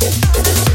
Boom, boom, boom.